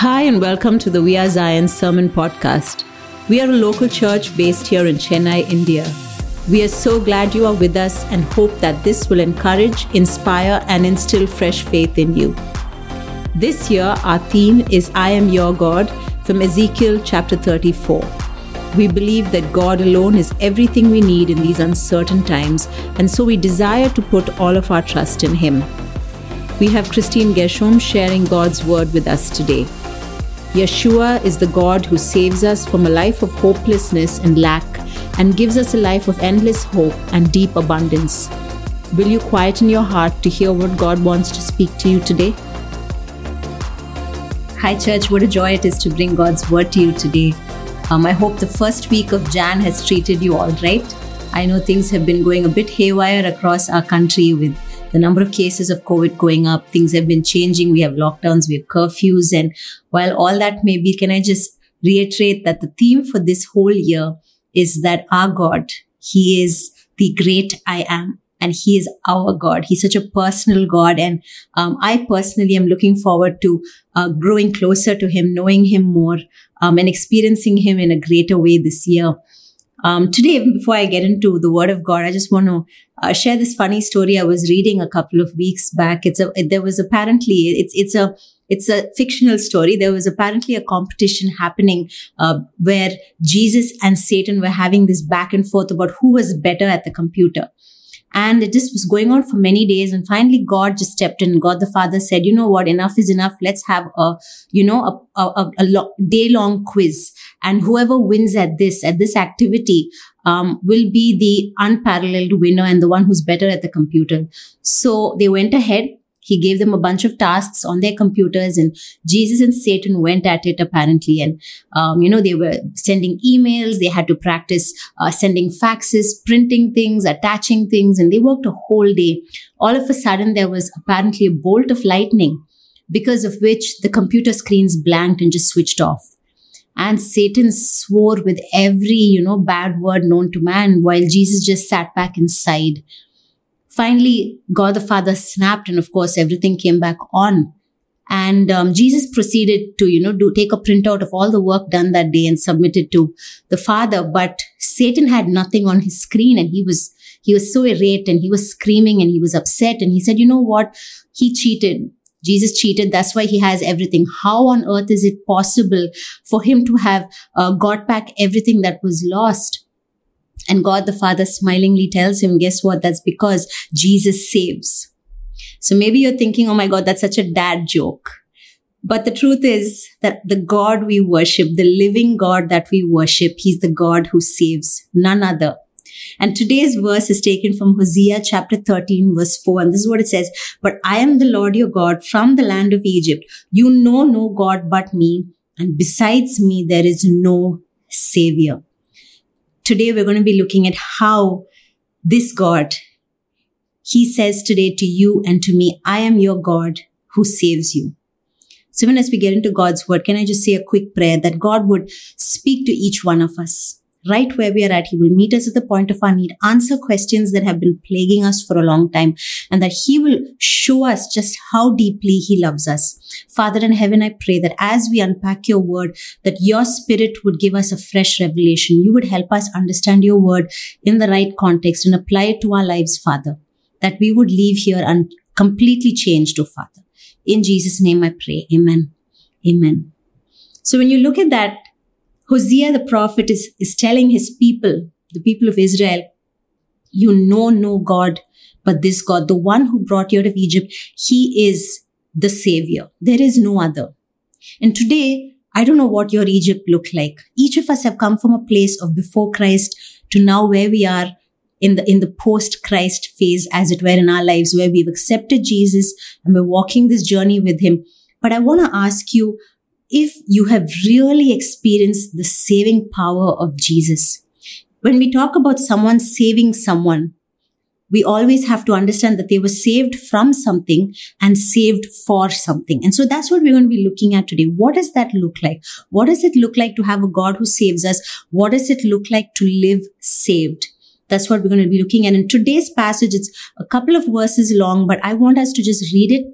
Hi, and welcome to the We Are Zion Sermon Podcast. We are a local church based here in Chennai, India. We are so glad you are with us and hope that this will encourage, inspire, and instill fresh faith in you. This year, our theme is I Am Your God from Ezekiel chapter 34. We believe that God alone is everything we need in these uncertain times, and so we desire to put all of our trust in Him. We have Christine Gershom sharing God's word with us today. Yeshua is the God who saves us from a life of hopelessness and lack and gives us a life of endless hope and deep abundance. Will you quieten your heart to hear what God wants to speak to you today? Hi, church. What a joy it is to bring God's word to you today. Um, I hope the first week of Jan has treated you all right. I know things have been going a bit haywire across our country with the number of cases of COVID going up, things have been changing. We have lockdowns, we have curfews. And while all that may be, can I just reiterate that the theme for this whole year is that our God, He is the great I am. And he is our God. He's such a personal God. And um, I personally am looking forward to uh, growing closer to him, knowing him more, um, and experiencing him in a greater way this year. Um, today, before I get into the Word of God, I just want to uh, share this funny story I was reading a couple of weeks back. It's a there was apparently it's it's a it's a fictional story. There was apparently a competition happening uh, where Jesus and Satan were having this back and forth about who was better at the computer. And it just was going on for many days. And finally, God just stepped in. God the Father said, you know what? Enough is enough. Let's have a, you know, a, a, a lo- day long quiz. And whoever wins at this, at this activity, um, will be the unparalleled winner and the one who's better at the computer. So they went ahead. He gave them a bunch of tasks on their computers and jesus and satan went at it apparently. And um, you know they were sending emails. They had to practice uh, sending faxes printing things attaching things and they worked a whole day. All of a sudden there was apparently a bolt of lightning because of which the computer screens blanked and just switched off and Satan swore with every, you know, bad word known to man while Jesus just sat back inside finally, God the Father snapped, and of course, everything came back on. And um, Jesus proceeded to, you know, do take a printout of all the work done that day and submit it to the Father. But Satan had nothing on his screen, and he was he was so irate, and he was screaming, and he was upset, and he said, "You know what? He cheated. Jesus cheated. That's why he has everything. How on earth is it possible for him to have uh, got back everything that was lost?" And God the Father smilingly tells him, guess what? That's because Jesus saves. So maybe you're thinking, oh my God, that's such a dad joke. But the truth is that the God we worship, the living God that we worship, He's the God who saves, none other. And today's verse is taken from Hosea chapter 13, verse 4. And this is what it says But I am the Lord your God from the land of Egypt. You know no God but me, and besides me, there is no Savior today we're going to be looking at how this God, He says today to you and to me, I am your God who saves you. So even as we get into God's word, can I just say a quick prayer that God would speak to each one of us? Right where we are at. He will meet us at the point of our need, answer questions that have been plaguing us for a long time, and that He will show us just how deeply He loves us. Father in heaven, I pray that as we unpack your word, that your spirit would give us a fresh revelation. You would help us understand your word in the right context and apply it to our lives, Father. That we would leave here and completely changed, oh Father. In Jesus' name I pray. Amen. Amen. So when you look at that, Hosea the prophet is, is telling his people, the people of Israel, you know no God but this God, the one who brought you out of Egypt. He is the savior. There is no other. And today, I don't know what your Egypt looked like. Each of us have come from a place of before Christ to now where we are in the in the post Christ phase, as it were, in our lives, where we've accepted Jesus and we're walking this journey with Him. But I want to ask you, if you have really experienced the saving power of Jesus. When we talk about someone saving someone, we always have to understand that they were saved from something and saved for something. And so that's what we're going to be looking at today. What does that look like? What does it look like to have a God who saves us? What does it look like to live saved? That's what we're going to be looking at. In today's passage, it's a couple of verses long, but I want us to just read it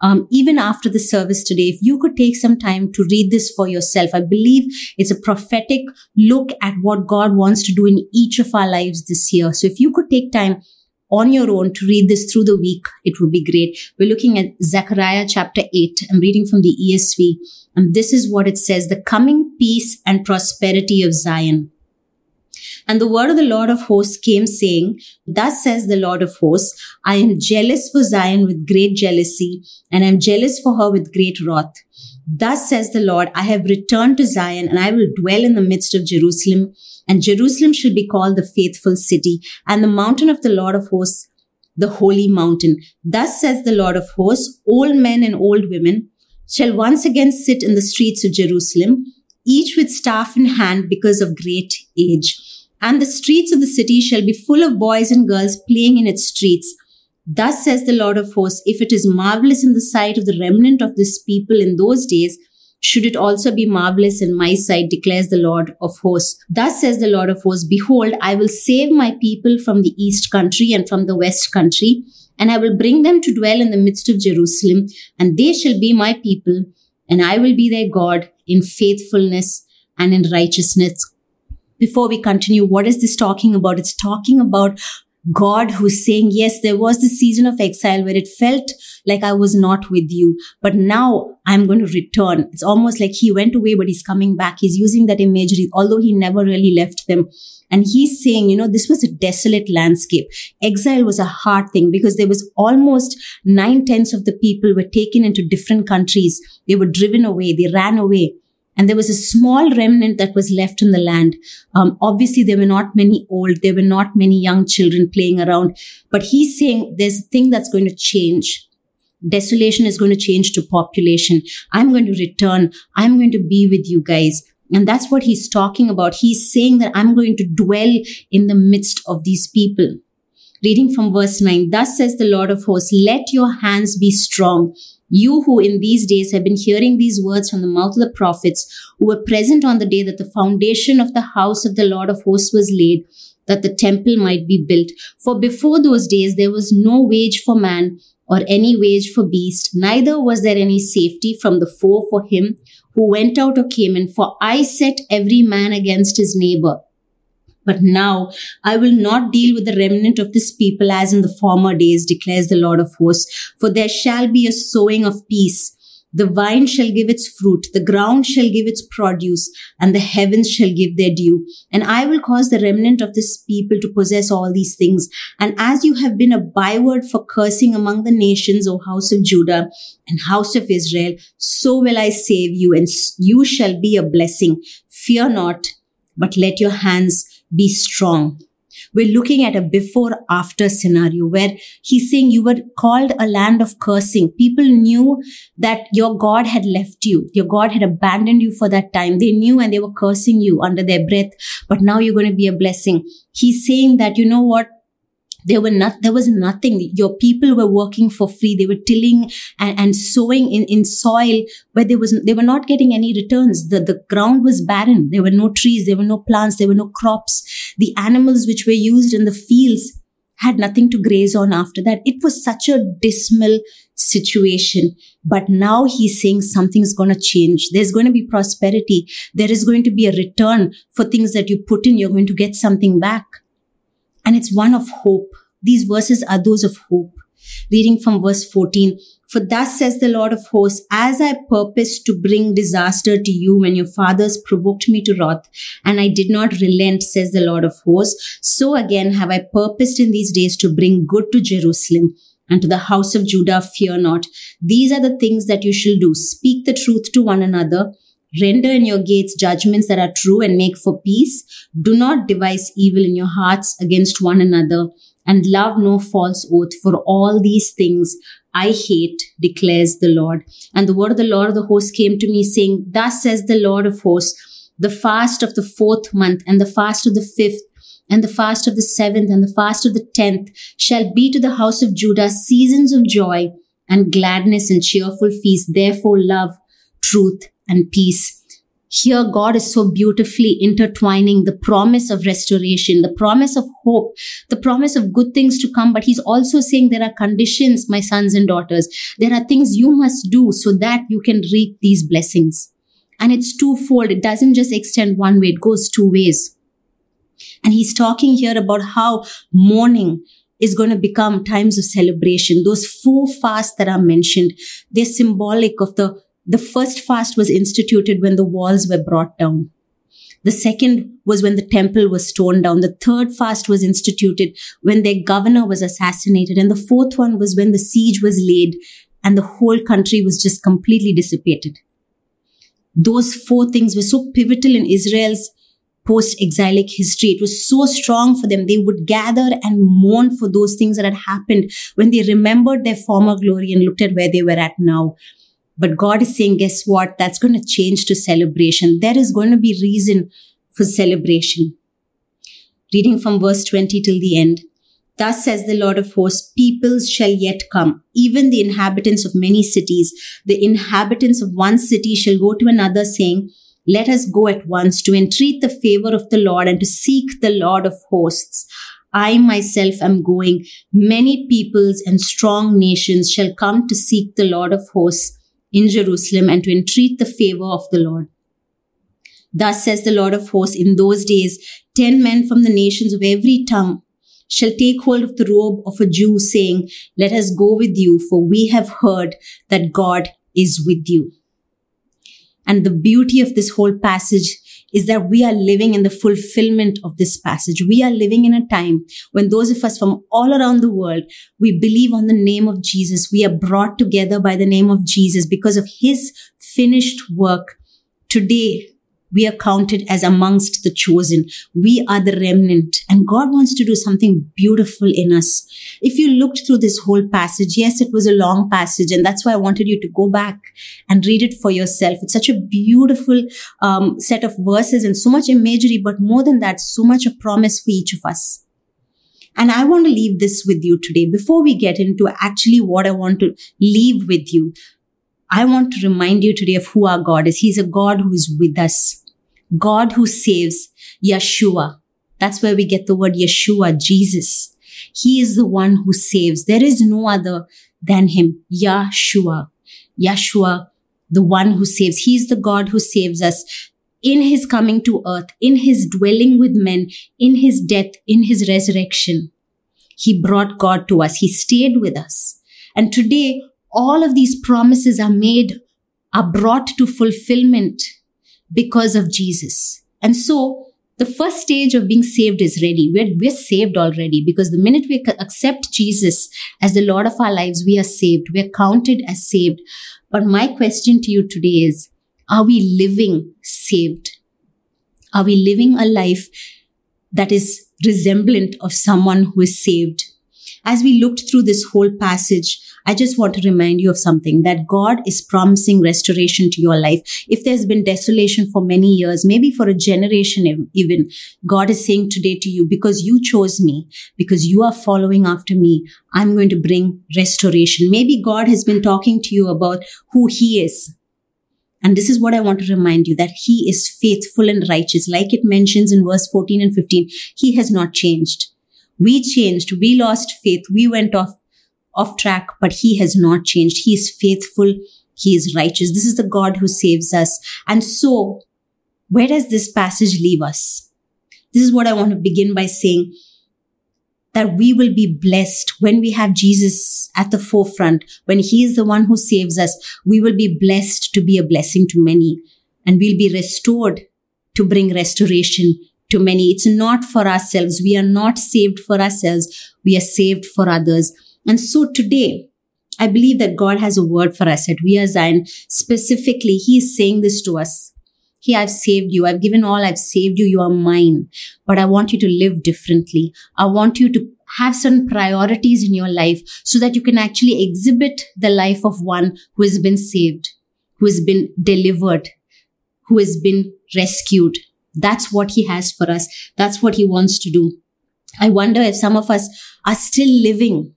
um, even after the service today, if you could take some time to read this for yourself, I believe it's a prophetic look at what God wants to do in each of our lives this year. So if you could take time on your own to read this through the week, it would be great. We're looking at Zechariah chapter 8. I'm reading from the ESV. And this is what it says the coming peace and prosperity of Zion. And the word of the Lord of hosts came saying, Thus says the Lord of hosts, I am jealous for Zion with great jealousy, and I am jealous for her with great wrath. Thus says the Lord, I have returned to Zion, and I will dwell in the midst of Jerusalem, and Jerusalem shall be called the faithful city, and the mountain of the Lord of hosts, the holy mountain. Thus says the Lord of hosts, old men and old women shall once again sit in the streets of Jerusalem, each with staff in hand because of great age and the streets of the city shall be full of boys and girls playing in its streets. Thus says the Lord of hosts, if it is marvelous in the sight of the remnant of this people in those days, should it also be marvelous in my sight, declares the Lord of hosts. Thus says the Lord of hosts, Behold, I will save my people from the east country and from the west country, and I will bring them to dwell in the midst of Jerusalem, and they shall be my people, and I will be their God in faithfulness and in righteousness before we continue, what is this talking about? It's talking about God who's saying, yes, there was this season of exile where it felt like I was not with you, but now I'm going to return. It's almost like he went away, but he's coming back. He's using that imagery, although he never really left them. And he's saying, you know, this was a desolate landscape. Exile was a hard thing because there was almost nine tenths of the people were taken into different countries. They were driven away. They ran away and there was a small remnant that was left in the land. Um, obviously, there were not many old, there were not many young children playing around. But he's saying there's a thing that's going to change. Desolation is going to change to population. I'm going to return. I'm going to be with you guys. And that's what he's talking about. He's saying that I'm going to dwell in the midst of these people. Reading from verse 9, Thus says the Lord of hosts, let your hands be strong you who in these days have been hearing these words from the mouth of the prophets, who were present on the day that the foundation of the house of the Lord of hosts was laid, that the temple might be built. For before those days there was no wage for man or any wage for beast, neither was there any safety from the foe for him who went out or came in. For I set every man against his neighbor. But now I will not deal with the remnant of this people as in the former days, declares the Lord of hosts. For there shall be a sowing of peace. The vine shall give its fruit, the ground shall give its produce, and the heavens shall give their due. And I will cause the remnant of this people to possess all these things. And as you have been a byword for cursing among the nations, O house of Judah and house of Israel, so will I save you, and you shall be a blessing. Fear not, but let your hands be strong. We're looking at a before after scenario where he's saying you were called a land of cursing. People knew that your God had left you. Your God had abandoned you for that time. They knew and they were cursing you under their breath, but now you're going to be a blessing. He's saying that, you know what? there were not there was nothing your people were working for free they were tilling and, and sowing in, in soil where there was they were not getting any returns the, the ground was barren there were no trees there were no plants there were no crops the animals which were used in the fields had nothing to graze on after that it was such a dismal situation but now he's saying something's going to change there's going to be prosperity there is going to be a return for things that you put in you're going to get something back and it's one of hope. These verses are those of hope. Reading from verse 14. For thus says the Lord of hosts, as I purposed to bring disaster to you when your fathers provoked me to wrath, and I did not relent, says the Lord of hosts, so again have I purposed in these days to bring good to Jerusalem and to the house of Judah, fear not. These are the things that you shall do. Speak the truth to one another Render in your gates judgments that are true and make for peace. Do not devise evil in your hearts against one another and love no false oath. For all these things I hate, declares the Lord. And the word of the Lord of the hosts came to me saying, Thus says the Lord of hosts, the fast of the fourth month and the fast of the fifth and the fast of the seventh and the fast of the tenth shall be to the house of Judah seasons of joy and gladness and cheerful feast. Therefore love truth and peace. Here God is so beautifully intertwining the promise of restoration, the promise of hope, the promise of good things to come. But he's also saying there are conditions, my sons and daughters. There are things you must do so that you can reap these blessings. And it's twofold. It doesn't just extend one way. It goes two ways. And he's talking here about how mourning is going to become times of celebration. Those four fasts that are mentioned, they're symbolic of the the first fast was instituted when the walls were brought down. The second was when the temple was torn down. The third fast was instituted when their governor was assassinated. And the fourth one was when the siege was laid and the whole country was just completely dissipated. Those four things were so pivotal in Israel's post exilic history. It was so strong for them. They would gather and mourn for those things that had happened when they remembered their former glory and looked at where they were at now. But God is saying, guess what? That's going to change to celebration. There is going to be reason for celebration. Reading from verse 20 till the end. Thus says the Lord of hosts, peoples shall yet come, even the inhabitants of many cities. The inhabitants of one city shall go to another, saying, Let us go at once to entreat the favor of the Lord and to seek the Lord of hosts. I myself am going. Many peoples and strong nations shall come to seek the Lord of hosts in Jerusalem and to entreat the favor of the Lord. Thus says the Lord of hosts, in those days, ten men from the nations of every tongue shall take hold of the robe of a Jew, saying, Let us go with you, for we have heard that God is with you. And the beauty of this whole passage is that we are living in the fulfillment of this passage. We are living in a time when those of us from all around the world, we believe on the name of Jesus. We are brought together by the name of Jesus because of his finished work. Today, we are counted as amongst the chosen. We are the remnant and God wants to do something beautiful in us. If you looked through this whole passage, yes, it was a long passage and that's why I wanted you to go back and read it for yourself. It's such a beautiful um, set of verses and so much imagery, but more than that, so much of promise for each of us. And I want to leave this with you today before we get into actually what I want to leave with you. I want to remind you today of who our God is. He's a God who is with us. God who saves, Yeshua. That's where we get the word Yeshua, Jesus. He is the one who saves. There is no other than him, Yeshua. Yeshua, the one who saves. He's the God who saves us in his coming to earth, in his dwelling with men, in his death, in his resurrection. He brought God to us. He stayed with us. And today, all of these promises are made, are brought to fulfillment because of Jesus. And so the first stage of being saved is ready. We're, we're saved already because the minute we accept Jesus as the Lord of our lives, we are saved. We're counted as saved. But my question to you today is, are we living saved? Are we living a life that is resemblant of someone who is saved? As we looked through this whole passage, I just want to remind you of something that God is promising restoration to your life. If there's been desolation for many years, maybe for a generation even, God is saying today to you, because you chose me, because you are following after me, I'm going to bring restoration. Maybe God has been talking to you about who he is. And this is what I want to remind you that he is faithful and righteous. Like it mentions in verse 14 and 15, he has not changed. We changed. We lost faith. We went off off track, but he has not changed. He is faithful. He is righteous. This is the God who saves us. And so, where does this passage leave us? This is what I want to begin by saying that we will be blessed when we have Jesus at the forefront, when he is the one who saves us. We will be blessed to be a blessing to many and we'll be restored to bring restoration to many. It's not for ourselves. We are not saved for ourselves. We are saved for others. And so today, I believe that God has a word for us at We Are Zion. Specifically, He is saying this to us. He, I've saved you. I've given all. I've saved you. You are mine. But I want you to live differently. I want you to have certain priorities in your life so that you can actually exhibit the life of one who has been saved, who has been delivered, who has been rescued. That's what he has for us. That's what he wants to do. I wonder if some of us are still living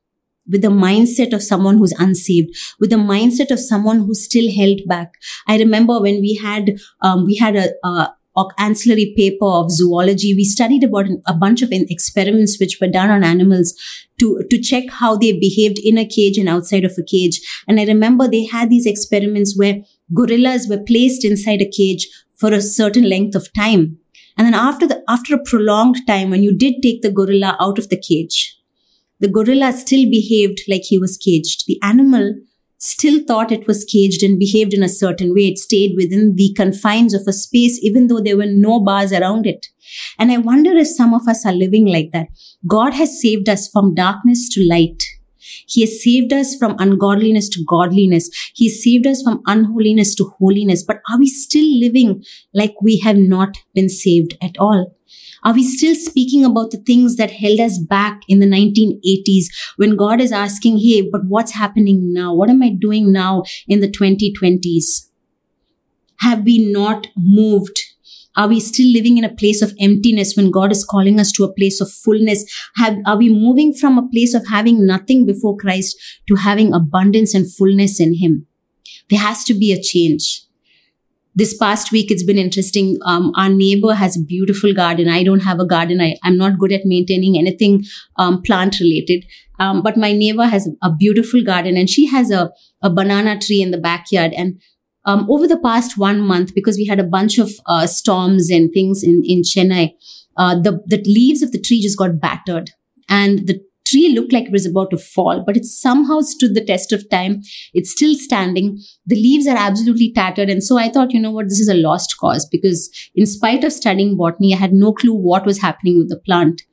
with the mindset of someone who's unsaved, with the mindset of someone who's still held back. I remember when we had um, we had a, a ancillary paper of zoology, we studied about a bunch of experiments which were done on animals to, to check how they behaved in a cage and outside of a cage. And I remember they had these experiments where gorillas were placed inside a cage for a certain length of time. And then after the, after a prolonged time, when you did take the gorilla out of the cage, the gorilla still behaved like he was caged. The animal still thought it was caged and behaved in a certain way. It stayed within the confines of a space, even though there were no bars around it. And I wonder if some of us are living like that. God has saved us from darkness to light. He has saved us from ungodliness to godliness. He has saved us from unholiness to holiness. But are we still living like we have not been saved at all? Are we still speaking about the things that held us back in the 1980s when God is asking, Hey, but what's happening now? What am I doing now in the 2020s? Have we not moved? Are we still living in a place of emptiness when God is calling us to a place of fullness? Have, are we moving from a place of having nothing before Christ to having abundance and fullness in Him? There has to be a change. This past week it's been interesting. Um, our neighbor has a beautiful garden. I don't have a garden. I, i'm not good at maintaining anything um, plant related. Um, but my neighbor has a beautiful garden and she has a, a banana tree in the backyard and um, over the past one month because we had a bunch of uh, storms and things in, in chennai uh, the, the leaves of the tree just got battered and the tree looked like it was about to fall, but it somehow stood the test of time. It's still standing. The leaves are absolutely tattered. And so I thought, you know what, this is a lost cause because in spite of studying botany, I had no clue what was happening with the plant.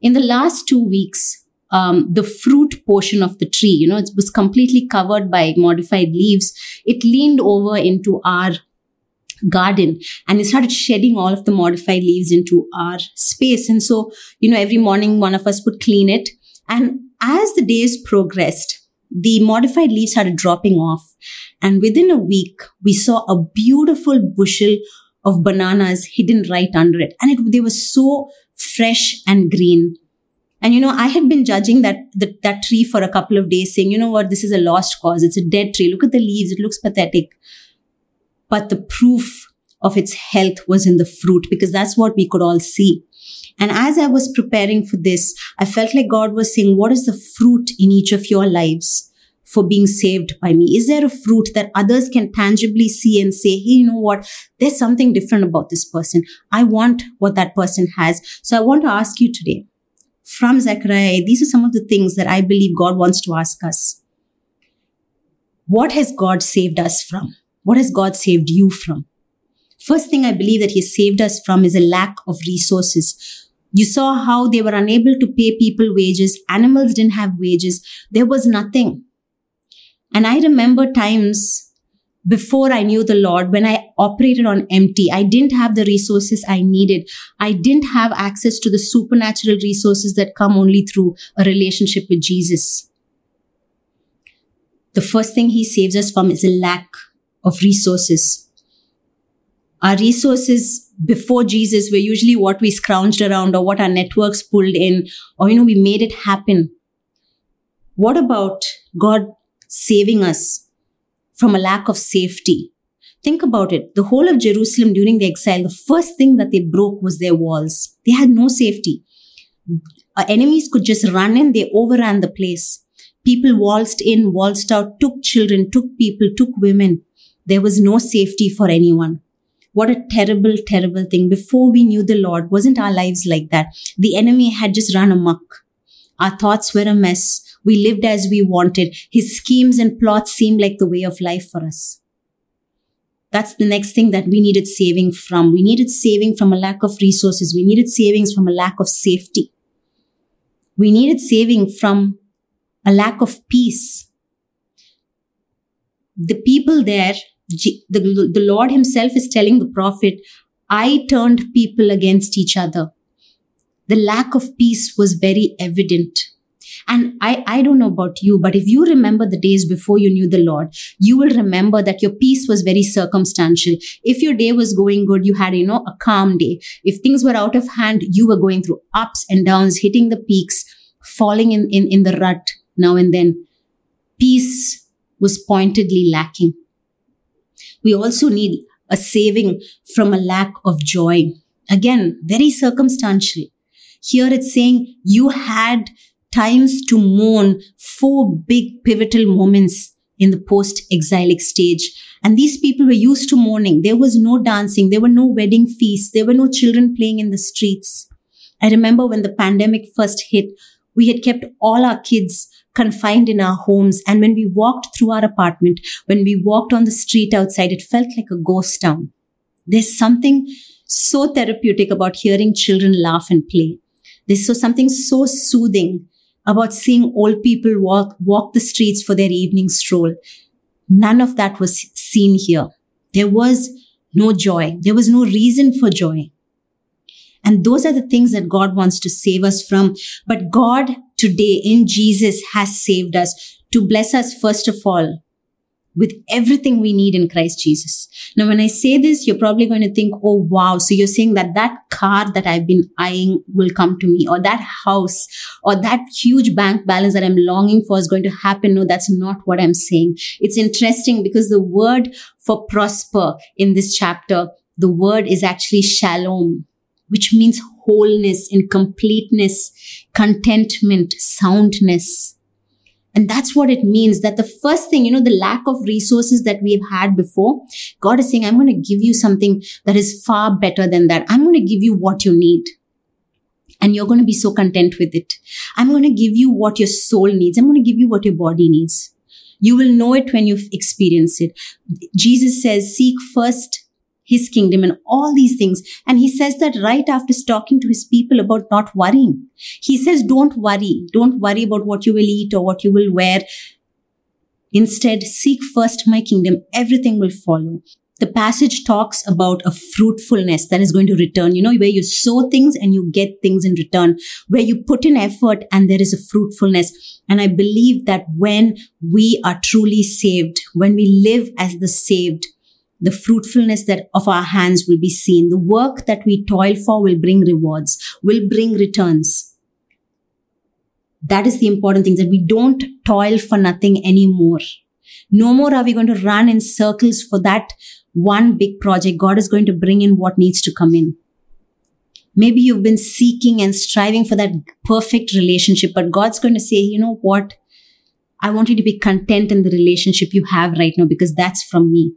In the last two weeks, um, the fruit portion of the tree, you know, it was completely covered by modified leaves. It leaned over into our garden and it started shedding all of the modified leaves into our space. And so, you know, every morning one of us would clean it and as the days progressed, the modified leaves started dropping off. And within a week, we saw a beautiful bushel of bananas hidden right under it. And it, they were so fresh and green. And you know, I had been judging that, that that tree for a couple of days, saying, you know what, this is a lost cause. It's a dead tree. Look at the leaves. It looks pathetic. But the proof of its health was in the fruit because that's what we could all see. And as I was preparing for this, I felt like God was saying, What is the fruit in each of your lives? for being saved by me? Is there a fruit that others can tangibly see and say, hey, you know what? There's something different about this person. I want what that person has. So I want to ask you today from Zechariah, these are some of the things that I believe God wants to ask us. What has God saved us from? What has God saved you from? First thing I believe that He saved us from is a lack of resources. You saw how they were unable to pay people wages. Animals didn't have wages. There was nothing. And I remember times before I knew the Lord, when I operated on empty, I didn't have the resources I needed. I didn't have access to the supernatural resources that come only through a relationship with Jesus. The first thing he saves us from is a lack of resources. Our resources before Jesus were usually what we scrounged around or what our networks pulled in, or, you know, we made it happen. What about God saving us from a lack of safety? Think about it. The whole of Jerusalem during the exile, the first thing that they broke was their walls. They had no safety. Our enemies could just run in, they overran the place. People waltzed in, waltzed out, took children, took people, took women. There was no safety for anyone. What a terrible, terrible thing. Before we knew the Lord, wasn't our lives like that? The enemy had just run amok. Our thoughts were a mess. We lived as we wanted. His schemes and plots seemed like the way of life for us. That's the next thing that we needed saving from. We needed saving from a lack of resources. We needed savings from a lack of safety. We needed saving from a lack of peace. The people there the, the Lord Himself is telling the prophet, I turned people against each other. The lack of peace was very evident. And I, I don't know about you, but if you remember the days before you knew the Lord, you will remember that your peace was very circumstantial. If your day was going good, you had, you know, a calm day. If things were out of hand, you were going through ups and downs, hitting the peaks, falling in, in, in the rut, now and then, peace was pointedly lacking. We also need a saving from a lack of joy. Again, very circumstantial. Here it's saying you had times to mourn four big pivotal moments in the post exilic stage. And these people were used to mourning. There was no dancing. There were no wedding feasts. There were no children playing in the streets. I remember when the pandemic first hit, we had kept all our kids confined in our homes. And when we walked through our apartment, when we walked on the street outside, it felt like a ghost town. There's something so therapeutic about hearing children laugh and play. There's so something so soothing about seeing old people walk, walk the streets for their evening stroll. None of that was seen here. There was no joy. There was no reason for joy. And those are the things that God wants to save us from. But God today in Jesus has saved us to bless us first of all with everything we need in Christ Jesus. Now, when I say this, you're probably going to think, oh, wow. So you're saying that that car that I've been eyeing will come to me or that house or that huge bank balance that I'm longing for is going to happen. No, that's not what I'm saying. It's interesting because the word for prosper in this chapter, the word is actually shalom, which means wholeness and completeness, contentment, soundness. And that's what it means that the first thing, you know, the lack of resources that we've had before, God is saying, I'm going to give you something that is far better than that. I'm going to give you what you need. And you're going to be so content with it. I'm going to give you what your soul needs. I'm going to give you what your body needs. You will know it when you've experienced it. Jesus says, seek first his kingdom and all these things. And he says that right after talking to his people about not worrying. He says, don't worry. Don't worry about what you will eat or what you will wear. Instead, seek first my kingdom. Everything will follow. The passage talks about a fruitfulness that is going to return, you know, where you sow things and you get things in return, where you put in effort and there is a fruitfulness. And I believe that when we are truly saved, when we live as the saved, the fruitfulness that of our hands will be seen. The work that we toil for will bring rewards, will bring returns. That is the important thing that we don't toil for nothing anymore. No more are we going to run in circles for that one big project. God is going to bring in what needs to come in. Maybe you've been seeking and striving for that perfect relationship, but God's going to say, you know what? I want you to be content in the relationship you have right now because that's from me.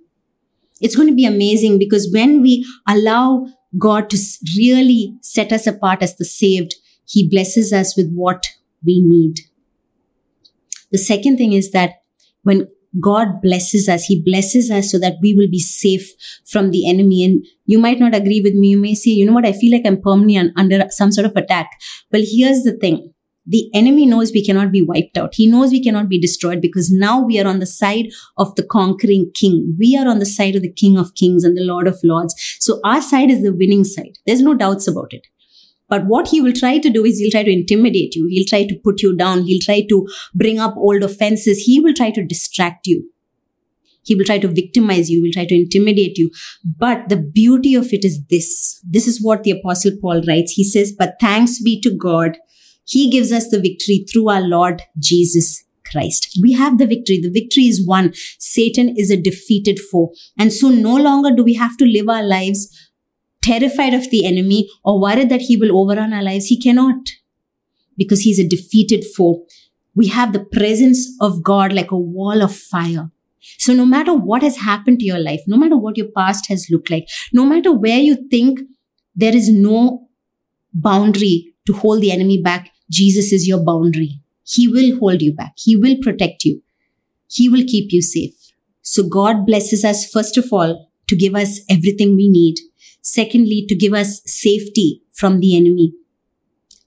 It's going to be amazing because when we allow God to really set us apart as the saved, He blesses us with what we need. The second thing is that when God blesses us, He blesses us so that we will be safe from the enemy. And you might not agree with me. You may say, you know what? I feel like I'm permanently under some sort of attack. Well, here's the thing the enemy knows we cannot be wiped out. He knows we cannot be destroyed because now we are on the side of the conquering king. We are on the side of the king of kings and the lord of lords. So our side is the winning side. There's no doubts about it. But what he will try to do is he'll try to intimidate you. He'll try to put you down. He'll try to bring up old offenses. He will try to distract you. He will try to victimize you. He will try to intimidate you. But the beauty of it is this. This is what the apostle Paul writes. He says, but thanks be to God he gives us the victory through our Lord Jesus Christ. We have the victory. The victory is won. Satan is a defeated foe. And so no longer do we have to live our lives terrified of the enemy or worried that he will overrun our lives. He cannot because he's a defeated foe. We have the presence of God like a wall of fire. So no matter what has happened to your life, no matter what your past has looked like, no matter where you think there is no boundary to hold the enemy back, Jesus is your boundary. He will hold you back. He will protect you. He will keep you safe. So God blesses us, first of all, to give us everything we need. Secondly, to give us safety from the enemy.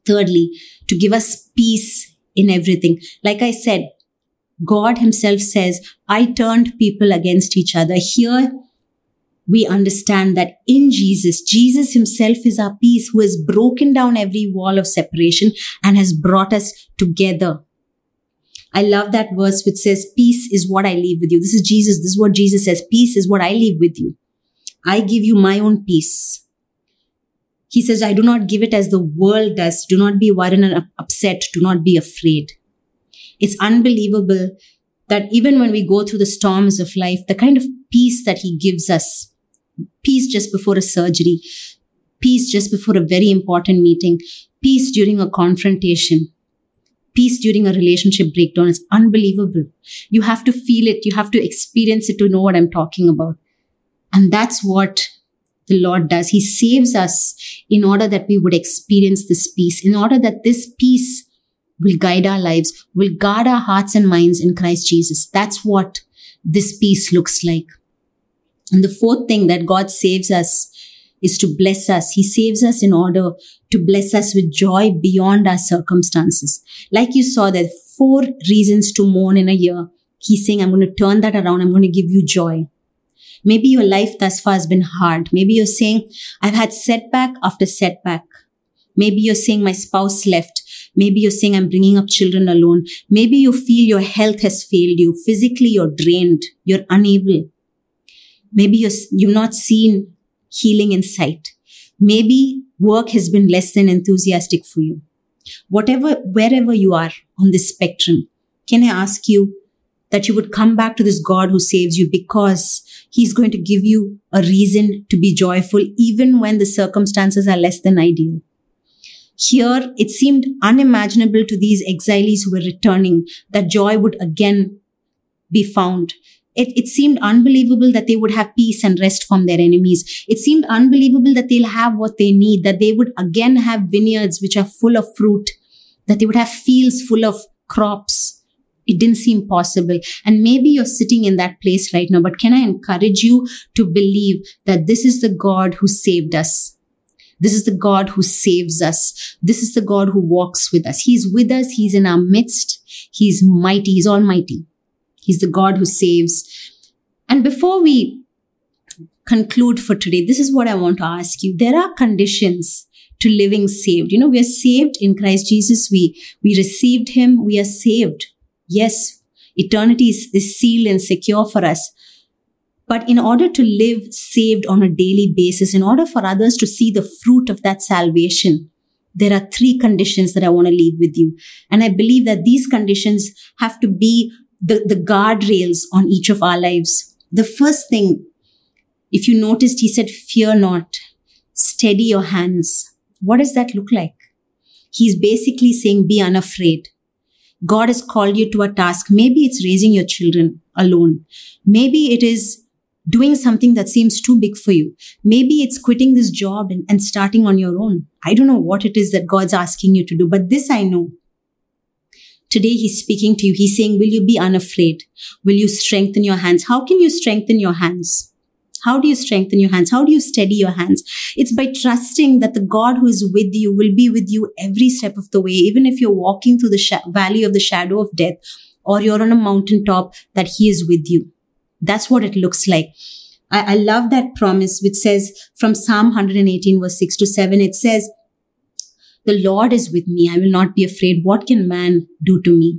Thirdly, to give us peace in everything. Like I said, God himself says, I turned people against each other. Here, we understand that in Jesus, Jesus himself is our peace who has broken down every wall of separation and has brought us together. I love that verse which says, peace is what I leave with you. This is Jesus. This is what Jesus says. Peace is what I leave with you. I give you my own peace. He says, I do not give it as the world does. Do not be worried and upset. Do not be afraid. It's unbelievable that even when we go through the storms of life, the kind of peace that He gives us, peace just before a surgery, peace just before a very important meeting, peace during a confrontation, peace during a relationship breakdown is unbelievable. You have to feel it, you have to experience it to know what I'm talking about. And that's what the Lord does. He saves us in order that we would experience this peace, in order that this peace will guide our lives, will guard our hearts and minds in Christ Jesus. That's what this peace looks like. And the fourth thing that God saves us is to bless us. He saves us in order to bless us with joy beyond our circumstances. Like you saw, there are four reasons to mourn in a year. He's saying, I'm going to turn that around. I'm going to give you joy. Maybe your life thus far has been hard. Maybe you're saying, I've had setback after setback. Maybe you're saying my spouse left. Maybe you're saying I'm bringing up children alone. Maybe you feel your health has failed you. Physically, you're drained. You're unable. Maybe you're, you've not seen healing in sight. Maybe work has been less than enthusiastic for you. Whatever, wherever you are on this spectrum, can I ask you that you would come back to this God who saves you because he's going to give you a reason to be joyful even when the circumstances are less than ideal. Here, it seemed unimaginable to these exiles who were returning that joy would again be found. It, it seemed unbelievable that they would have peace and rest from their enemies. It seemed unbelievable that they'll have what they need, that they would again have vineyards which are full of fruit, that they would have fields full of crops. It didn't seem possible. And maybe you're sitting in that place right now, but can I encourage you to believe that this is the God who saved us? This is the God who saves us. This is the God who walks with us. He's with us. He's in our midst. He's mighty. He's almighty. He's the God who saves. And before we conclude for today, this is what I want to ask you. There are conditions to living saved. You know, we are saved in Christ Jesus. We, we received him. We are saved. Yes, eternity is, is sealed and secure for us. But in order to live saved on a daily basis, in order for others to see the fruit of that salvation, there are three conditions that I want to leave with you. And I believe that these conditions have to be the, the guardrails on each of our lives. The first thing, if you noticed, he said, fear not, steady your hands. What does that look like? He's basically saying, be unafraid. God has called you to a task. Maybe it's raising your children alone. Maybe it is doing something that seems too big for you. Maybe it's quitting this job and, and starting on your own. I don't know what it is that God's asking you to do, but this I know. Today he's speaking to you. He's saying, will you be unafraid? Will you strengthen your hands? How can you strengthen your hands? How do you strengthen your hands? How do you steady your hands? It's by trusting that the God who is with you will be with you every step of the way, even if you're walking through the sh- valley of the shadow of death or you're on a mountaintop, that he is with you. That's what it looks like. I, I love that promise, which says from Psalm 118, verse 6 to 7, it says, The Lord is with me. I will not be afraid. What can man do to me?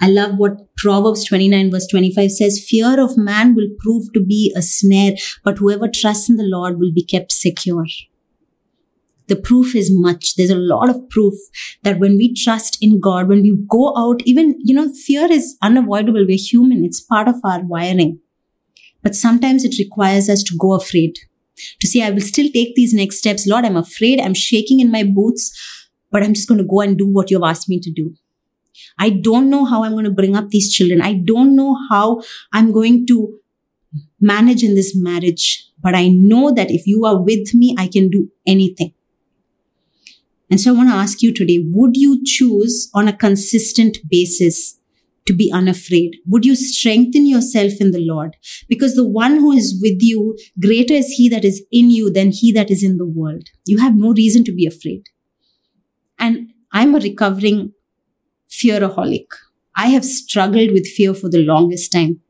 I love what Proverbs 29 verse 25 says, fear of man will prove to be a snare, but whoever trusts in the Lord will be kept secure. The proof is much. There's a lot of proof that when we trust in God, when we go out, even, you know, fear is unavoidable. We're human. It's part of our wiring. But sometimes it requires us to go afraid, to say, I will still take these next steps. Lord, I'm afraid. I'm shaking in my boots, but I'm just going to go and do what you've asked me to do. I don't know how I'm going to bring up these children. I don't know how I'm going to manage in this marriage, but I know that if you are with me, I can do anything. And so I want to ask you today, would you choose on a consistent basis to be unafraid? Would you strengthen yourself in the Lord? Because the one who is with you, greater is he that is in you than he that is in the world. You have no reason to be afraid. And I'm a recovering fearaholic. I have struggled with fear for the longest time.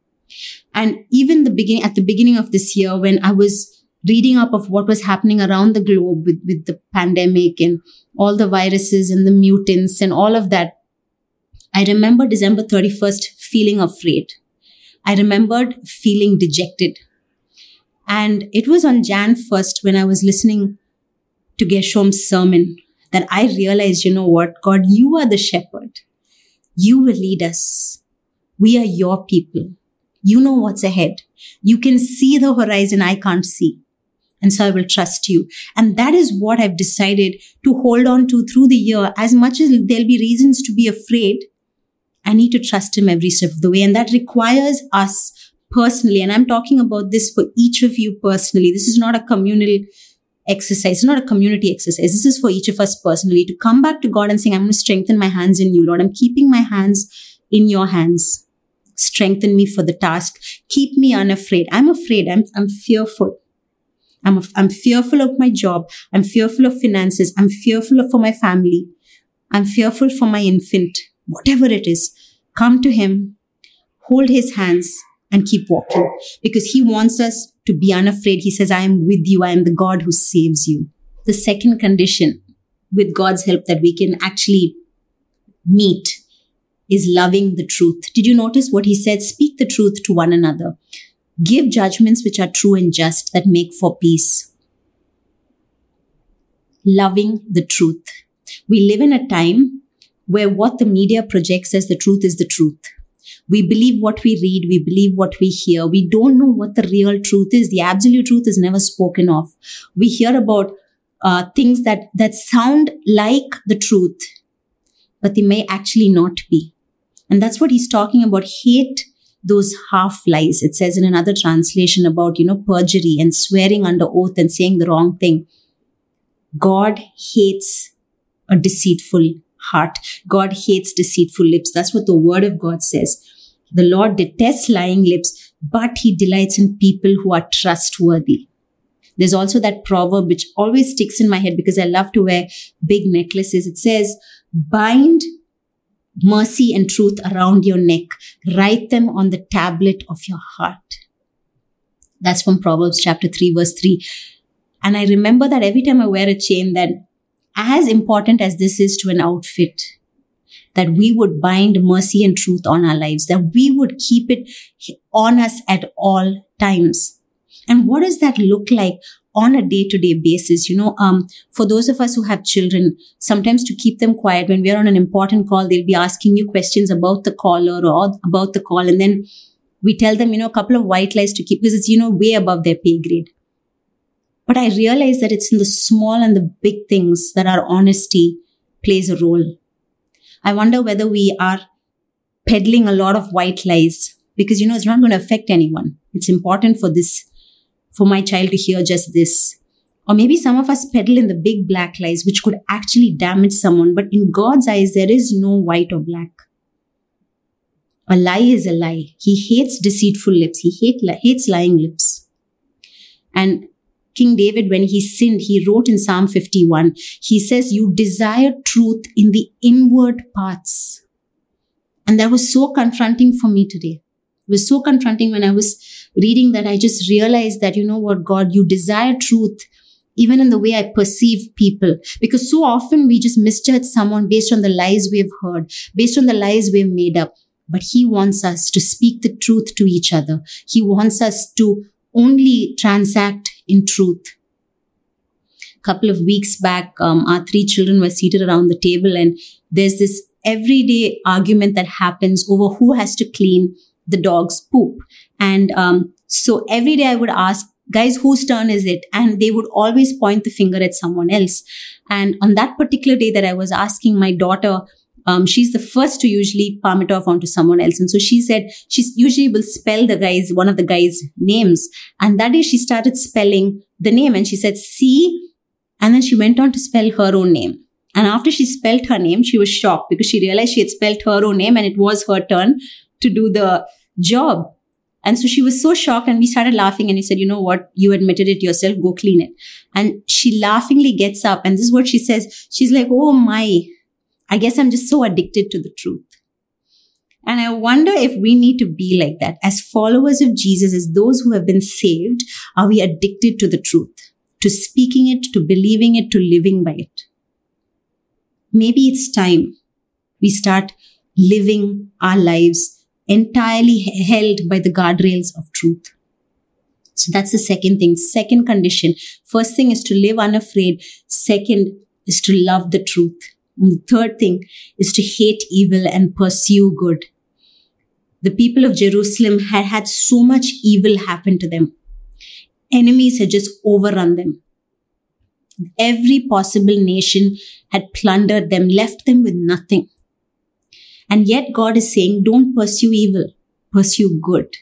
And even the beginning, at the beginning of this year, when I was reading up of what was happening around the globe with, with the pandemic and all the viruses and the mutants and all of that, I remember December 31st feeling afraid. I remembered feeling dejected. And it was on Jan 1st when I was listening to Gershom's sermon that I realized, you know what, God, you are the shepherd. You will lead us. We are your people. You know what's ahead. You can see the horizon I can't see. And so I will trust you. And that is what I've decided to hold on to through the year. As much as there'll be reasons to be afraid, I need to trust him every step of the way. And that requires us personally. And I'm talking about this for each of you personally. This is not a communal exercise. It's not a community exercise. This is for each of us personally to come back to God and saying, I'm going to strengthen my hands in you, Lord. I'm keeping my hands in your hands. Strengthen me for the task. Keep me unafraid. I'm afraid. I'm, I'm fearful. I'm, I'm fearful of my job. I'm fearful of finances. I'm fearful of for my family. I'm fearful for my infant. Whatever it is, come to him, hold his hands and keep walking because he wants us to be unafraid. He says, I am with you. I am the God who saves you. The second condition with God's help that we can actually meet is loving the truth. Did you notice what he said? Speak the truth to one another. Give judgments which are true and just that make for peace. Loving the truth. We live in a time where what the media projects as the truth is the truth. We believe what we read, we believe what we hear. We don't know what the real truth is. The absolute truth is never spoken of. We hear about uh, things that, that sound like the truth, but they may actually not be. And that's what he's talking about. Hate those half lies. It says in another translation about, you know, perjury and swearing under oath and saying the wrong thing. God hates a deceitful heart. God hates deceitful lips. That's what the word of God says. The Lord detests lying lips, but he delights in people who are trustworthy. There's also that proverb which always sticks in my head because I love to wear big necklaces. It says, bind mercy and truth around your neck. Write them on the tablet of your heart. That's from Proverbs chapter 3, verse 3. And I remember that every time I wear a chain, that as important as this is to an outfit, that we would bind mercy and truth on our lives, that we would keep it on us at all times. And what does that look like on a day to day basis? You know, um, for those of us who have children, sometimes to keep them quiet when we're on an important call, they'll be asking you questions about the caller or about the call. And then we tell them, you know, a couple of white lies to keep because it's, you know, way above their pay grade. But I realize that it's in the small and the big things that our honesty plays a role. I wonder whether we are peddling a lot of white lies because, you know, it's not going to affect anyone. It's important for this, for my child to hear just this. Or maybe some of us peddle in the big black lies, which could actually damage someone. But in God's eyes, there is no white or black. A lie is a lie. He hates deceitful lips. He hate, hates lying lips. And King David, when he sinned, he wrote in Psalm 51, he says, You desire truth in the inward parts. And that was so confronting for me today. It was so confronting when I was reading that I just realized that, you know what, God, you desire truth even in the way I perceive people. Because so often we just misjudge someone based on the lies we've heard, based on the lies we've made up. But He wants us to speak the truth to each other. He wants us to only transact in truth. A couple of weeks back, um, our three children were seated around the table, and there's this everyday argument that happens over who has to clean the dog's poop. And um, so every day I would ask, guys, whose turn is it? And they would always point the finger at someone else. And on that particular day that I was asking my daughter, um, she's the first to usually palm it off onto someone else. And so she said she usually will spell the guy's, one of the guy's names. And that day she started spelling the name and she said C. And then she went on to spell her own name. And after she spelled her name, she was shocked because she realized she had spelled her own name and it was her turn to do the job. And so she was so shocked and we started laughing and he said, you know what? You admitted it yourself. Go clean it. And she laughingly gets up and this is what she says. She's like, Oh my, I guess I'm just so addicted to the truth. And I wonder if we need to be like that. As followers of Jesus, as those who have been saved, are we addicted to the truth, to speaking it, to believing it, to living by it? Maybe it's time we start living our lives entirely held by the guardrails of truth. So that's the second thing. Second condition. First thing is to live unafraid. Second is to love the truth. The third thing is to hate evil and pursue good. The people of Jerusalem had had so much evil happen to them. Enemies had just overrun them. Every possible nation had plundered them, left them with nothing. And yet God is saying, don't pursue evil, pursue good.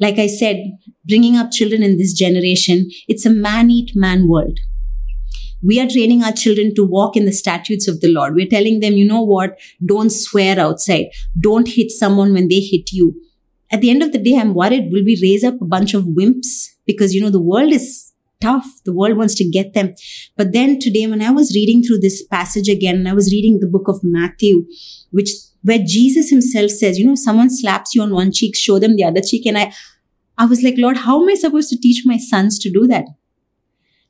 Like I said, bringing up children in this generation, it's a man eat man world. We are training our children to walk in the statutes of the Lord. We're telling them, you know what? Don't swear outside. Don't hit someone when they hit you. At the end of the day, I'm worried. Will we raise up a bunch of wimps? Because, you know, the world is tough. The world wants to get them. But then today, when I was reading through this passage again, and I was reading the book of Matthew, which where Jesus himself says, you know, someone slaps you on one cheek, show them the other cheek. And I, I was like, Lord, how am I supposed to teach my sons to do that?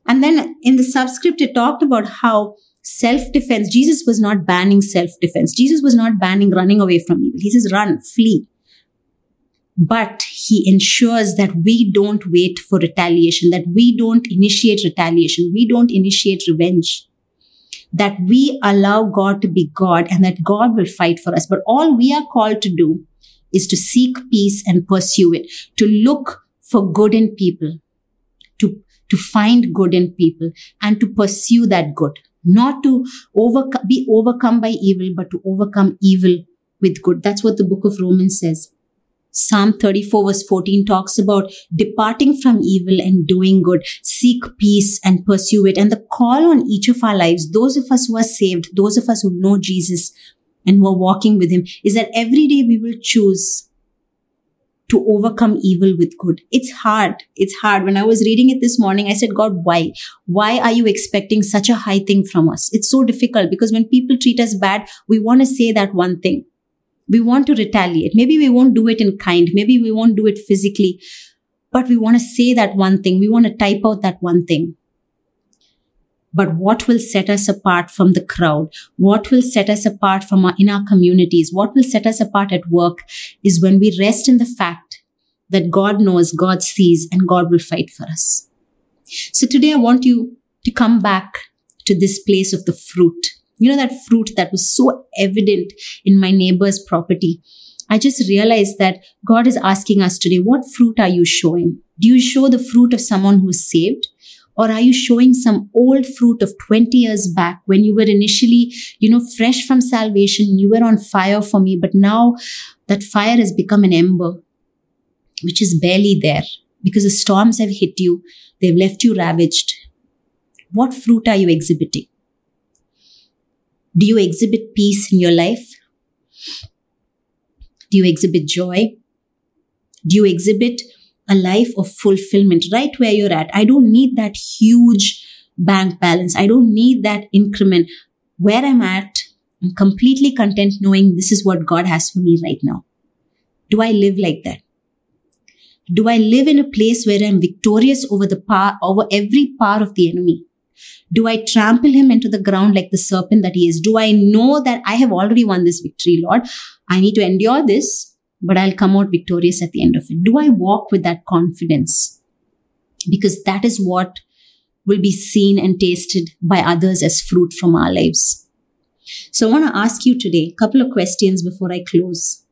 And then in the subscript, it talked about how self defense, Jesus was not banning self defense. Jesus was not banning running away from evil. He says, run, flee. But he ensures that we don't wait for retaliation, that we don't initiate retaliation, we don't initiate revenge, that we allow God to be God and that God will fight for us. But all we are called to do is to seek peace and pursue it, to look for good in people, to, to find good in people and to pursue that good, not to be overcome by evil, but to overcome evil with good. That's what the book of Romans says. Psalm 34 verse 14 talks about departing from evil and doing good. Seek peace and pursue it. And the call on each of our lives, those of us who are saved, those of us who know Jesus, and who are walking with him is that every day we will choose to overcome evil with good. It's hard. It's hard. When I was reading it this morning, I said, God, why? Why are you expecting such a high thing from us? It's so difficult because when people treat us bad, we want to say that one thing. We want to retaliate. Maybe we won't do it in kind. Maybe we won't do it physically, but we want to say that one thing. We want to type out that one thing. But what will set us apart from the crowd? What will set us apart from our, in our communities? What will set us apart at work is when we rest in the fact that God knows, God sees, and God will fight for us. So today I want you to come back to this place of the fruit. You know, that fruit that was so evident in my neighbor's property. I just realized that God is asking us today, what fruit are you showing? Do you show the fruit of someone who is saved? Or are you showing some old fruit of 20 years back when you were initially, you know, fresh from salvation? You were on fire for me, but now that fire has become an ember, which is barely there because the storms have hit you. They've left you ravaged. What fruit are you exhibiting? Do you exhibit peace in your life? Do you exhibit joy? Do you exhibit a life of fulfillment right where you're at. I don't need that huge bank balance. I don't need that increment. Where I'm at, I'm completely content knowing this is what God has for me right now. Do I live like that? Do I live in a place where I'm victorious over the power, over every power of the enemy? Do I trample him into the ground like the serpent that he is? Do I know that I have already won this victory, Lord? I need to endure this but I'll come out victorious at the end of it. Do I walk with that confidence? Because that is what will be seen and tasted by others as fruit from our lives. So I want to ask you today a couple of questions before I close.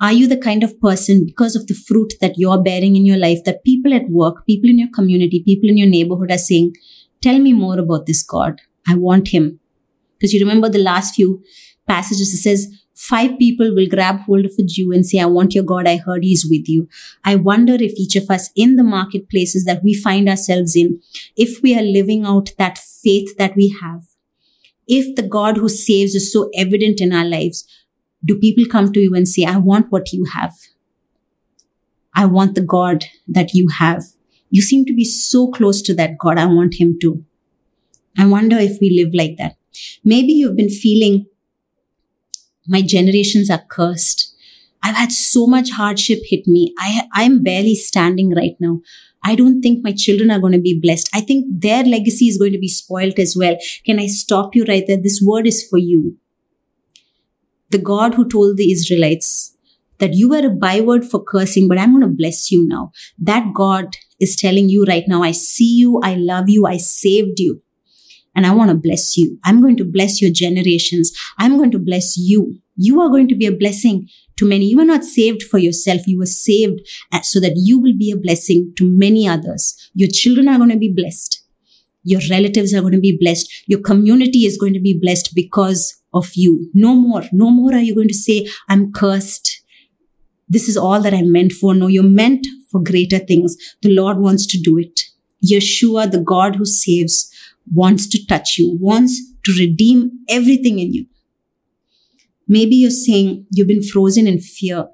Are you the kind of person, because of the fruit that you're bearing in your life, that people at work, people in your community, people in your neighborhood are saying, Tell me more about this God. I want him. Because you remember the last few passages, it says, five people will grab hold of a Jew and say, I want your God. I heard he's with you. I wonder if each of us in the marketplaces that we find ourselves in, if we are living out that faith that we have, if the God who saves is so evident in our lives, do people come to you and say, I want what you have? I want the God that you have. You seem to be so close to that God. I want him too. I wonder if we live like that. Maybe you've been feeling my generations are cursed. I've had so much hardship hit me. I, I'm barely standing right now. I don't think my children are going to be blessed. I think their legacy is going to be spoilt as well. Can I stop you right there? This word is for you. The God who told the Israelites that you were a byword for cursing, but I'm going to bless you now. That God is telling you right now, I see you, I love you, I saved you. And I want to bless you. I'm going to bless your generations. I'm going to bless you. You are going to be a blessing to many. You are not saved for yourself. You were saved uh, so that you will be a blessing to many others. Your children are going to be blessed. Your relatives are going to be blessed. Your community is going to be blessed because of you. No more. No more are you going to say, I'm cursed. This is all that I'm meant for. No, you're meant for greater things. The Lord wants to do it. Yeshua, the God who saves, wants to touch you, wants to redeem everything in you. Maybe you're saying you've been frozen in fear.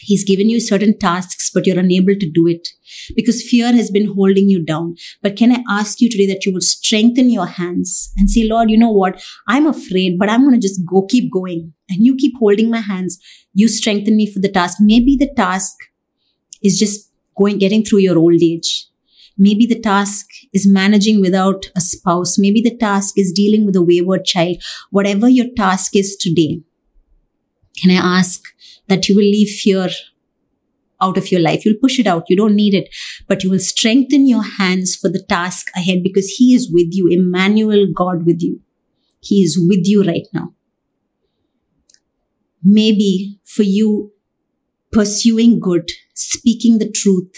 He's given you certain tasks, but you're unable to do it because fear has been holding you down. But can I ask you today that you will strengthen your hands and say, Lord, you know what? I'm afraid, but I'm going to just go keep going. And you keep holding my hands. You strengthen me for the task. Maybe the task is just going, getting through your old age. Maybe the task is managing without a spouse. Maybe the task is dealing with a wayward child. Whatever your task is today, can I ask that you will leave fear out of your life? You'll push it out. You don't need it, but you will strengthen your hands for the task ahead because He is with you. Emmanuel, God with you. He is with you right now. Maybe for you, pursuing good, speaking the truth,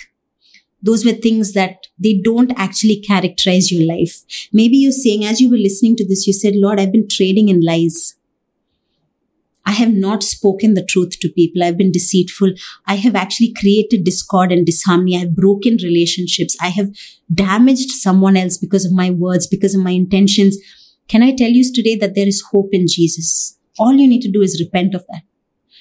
those were things that they don't actually characterize your life. Maybe you're saying, as you were listening to this, you said, Lord, I've been trading in lies. I have not spoken the truth to people. I've been deceitful. I have actually created discord and disharmony. I've broken relationships. I have damaged someone else because of my words, because of my intentions. Can I tell you today that there is hope in Jesus? All you need to do is repent of that.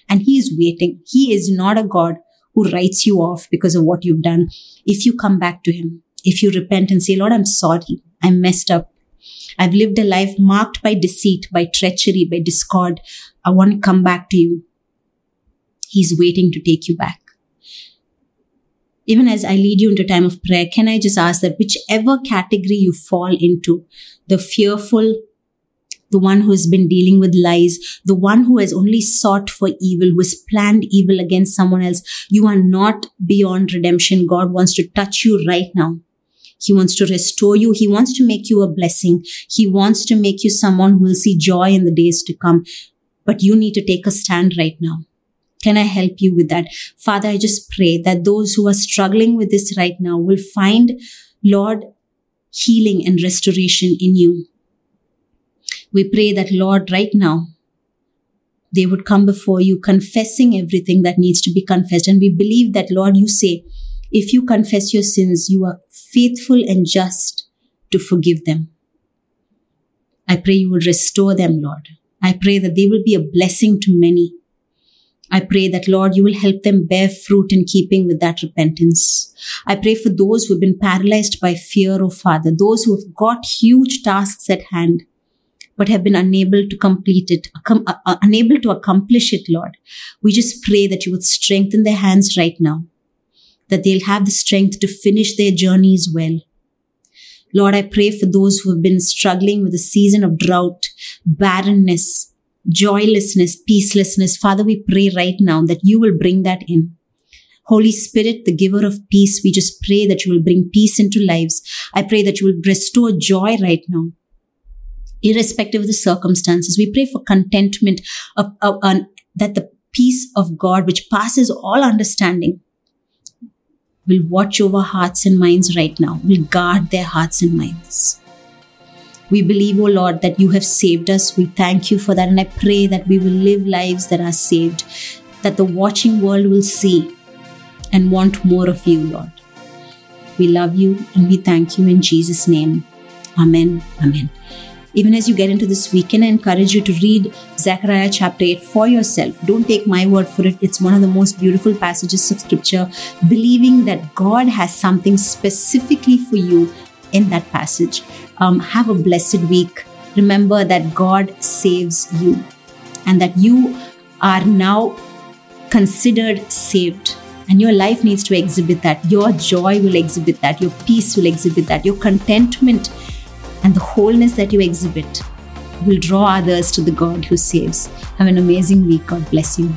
And He is waiting. He is not a God who writes you off because of what you've done. If you come back to Him, if you repent and say, Lord, I'm sorry, I messed up. I've lived a life marked by deceit, by treachery, by discord. I want to come back to you. He's waiting to take you back. Even as I lead you into time of prayer, can I just ask that whichever category you fall into, the fearful, the one who has been dealing with lies, the one who has only sought for evil, who has planned evil against someone else. You are not beyond redemption. God wants to touch you right now. He wants to restore you. He wants to make you a blessing. He wants to make you someone who will see joy in the days to come. But you need to take a stand right now. Can I help you with that? Father, I just pray that those who are struggling with this right now will find, Lord, healing and restoration in you. We pray that, Lord, right now, they would come before you confessing everything that needs to be confessed. And we believe that, Lord, you say, if you confess your sins, you are faithful and just to forgive them. I pray you will restore them, Lord. I pray that they will be a blessing to many. I pray that, Lord, you will help them bear fruit in keeping with that repentance. I pray for those who have been paralyzed by fear, oh Father, those who have got huge tasks at hand but have been unable to complete it, uh, uh, unable to accomplish it, Lord. We just pray that you would strengthen their hands right now, that they'll have the strength to finish their journeys well. Lord, I pray for those who have been struggling with a season of drought, barrenness, joylessness, peacelessness. Father, we pray right now that you will bring that in. Holy Spirit, the giver of peace, we just pray that you will bring peace into lives. I pray that you will restore joy right now irrespective of the circumstances. We pray for contentment of, of, that the peace of God, which passes all understanding, will watch over hearts and minds right now, will guard their hearts and minds. We believe, O oh Lord, that you have saved us. We thank you for that. And I pray that we will live lives that are saved, that the watching world will see and want more of you, Lord. We love you and we thank you in Jesus' name. Amen. Amen. Even as you get into this weekend, I encourage you to read Zechariah chapter 8 for yourself. Don't take my word for it. It's one of the most beautiful passages of scripture, believing that God has something specifically for you in that passage. Um, have a blessed week. Remember that God saves you and that you are now considered saved. And your life needs to exhibit that. Your joy will exhibit that. Your peace will exhibit that. Your contentment and the wholeness that you exhibit will draw others to the God who saves. Have an amazing week. God bless you.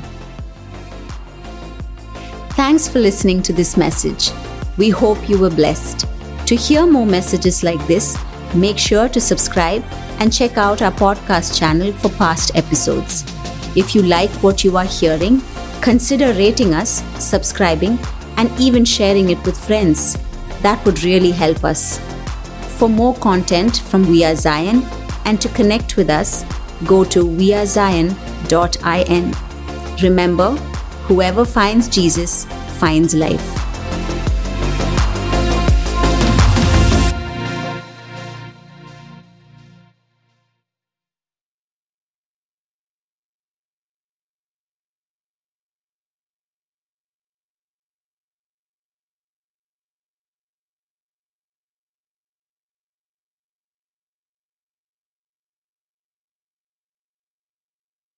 Thanks for listening to this message. We hope you were blessed. To hear more messages like this, Make sure to subscribe and check out our podcast channel for past episodes. If you like what you are hearing, consider rating us, subscribing, and even sharing it with friends. That would really help us. For more content from We Are Zion and to connect with us, go to wearezion.in. Remember, whoever finds Jesus finds life.